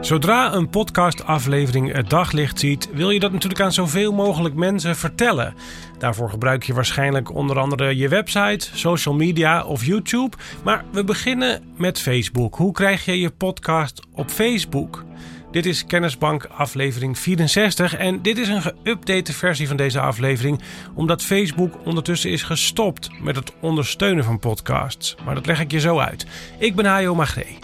Zodra een podcastaflevering het daglicht ziet, wil je dat natuurlijk aan zoveel mogelijk mensen vertellen. Daarvoor gebruik je waarschijnlijk onder andere je website, social media of YouTube. Maar we beginnen met Facebook. Hoe krijg je je podcast op Facebook? Dit is Kennisbank aflevering 64 en dit is een geüpdate versie van deze aflevering omdat Facebook ondertussen is gestopt met het ondersteunen van podcasts. Maar dat leg ik je zo uit. Ik ben Hajo Magree.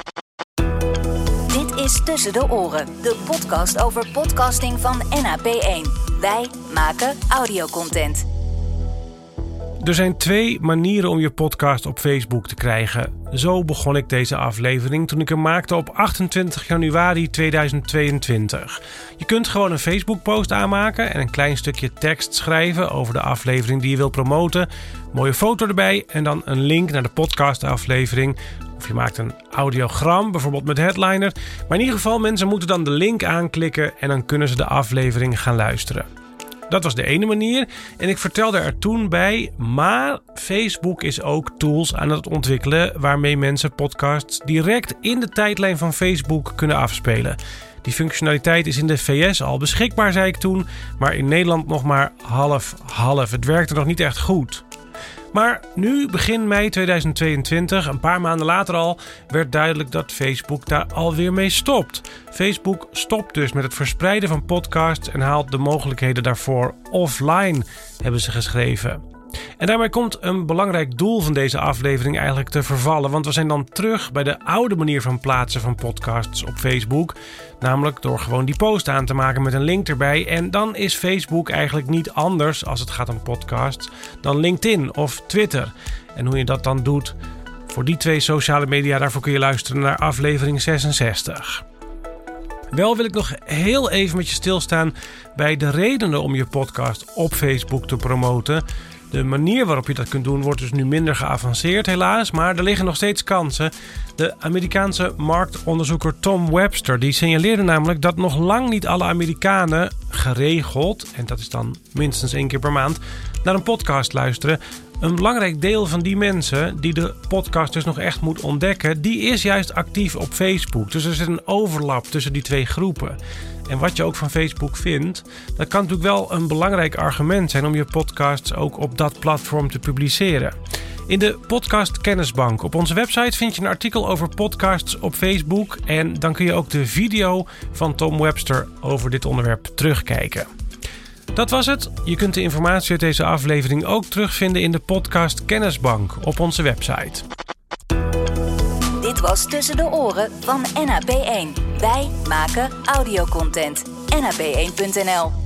Is Tussen de Oren, de podcast over podcasting van NAP1. Wij maken audiocontent. Er zijn twee manieren om je podcast op Facebook te krijgen. Zo begon ik deze aflevering toen ik hem maakte op 28 januari 2022. Je kunt gewoon een Facebook-post aanmaken en een klein stukje tekst schrijven over de aflevering die je wil promoten. Mooie foto erbij en dan een link naar de podcastaflevering. Of je maakt een audiogram, bijvoorbeeld met headliner. Maar in ieder geval, mensen moeten dan de link aanklikken en dan kunnen ze de aflevering gaan luisteren. Dat was de ene manier. En ik vertelde er toen bij. Maar Facebook is ook tools aan het ontwikkelen waarmee mensen podcasts direct in de tijdlijn van Facebook kunnen afspelen. Die functionaliteit is in de VS al beschikbaar, zei ik toen, maar in Nederland nog maar half-half. Het werkte nog niet echt goed. Maar nu, begin mei 2022, een paar maanden later al, werd duidelijk dat Facebook daar alweer mee stopt. Facebook stopt dus met het verspreiden van podcasts en haalt de mogelijkheden daarvoor offline, hebben ze geschreven. En daarmee komt een belangrijk doel van deze aflevering eigenlijk te vervallen. Want we zijn dan terug bij de oude manier van plaatsen van podcasts op Facebook. Namelijk door gewoon die post aan te maken met een link erbij. En dan is Facebook eigenlijk niet anders als het gaat om podcasts dan LinkedIn of Twitter. En hoe je dat dan doet voor die twee sociale media, daarvoor kun je luisteren naar aflevering 66. Wel wil ik nog heel even met je stilstaan bij de redenen om je podcast op Facebook te promoten. De manier waarop je dat kunt doen wordt dus nu minder geavanceerd, helaas. Maar er liggen nog steeds kansen. De Amerikaanse marktonderzoeker Tom Webster die signaleerde namelijk dat nog lang niet alle Amerikanen geregeld, en dat is dan minstens één keer per maand, naar een podcast luisteren. Een belangrijk deel van die mensen die de podcast dus nog echt moet ontdekken, die is juist actief op Facebook. Dus er zit een overlap tussen die twee groepen. En wat je ook van Facebook vindt, dat kan natuurlijk wel een belangrijk argument zijn om je podcasts ook op dat platform te publiceren. In de podcast Kennisbank op onze website vind je een artikel over podcasts op Facebook en dan kun je ook de video van Tom Webster over dit onderwerp terugkijken. Dat was het. Je kunt de informatie uit deze aflevering ook terugvinden in de podcast Kennisbank op onze website. Dit was Tussen de Oren van NAP1. Wij maken audiocontent. NAP1.nl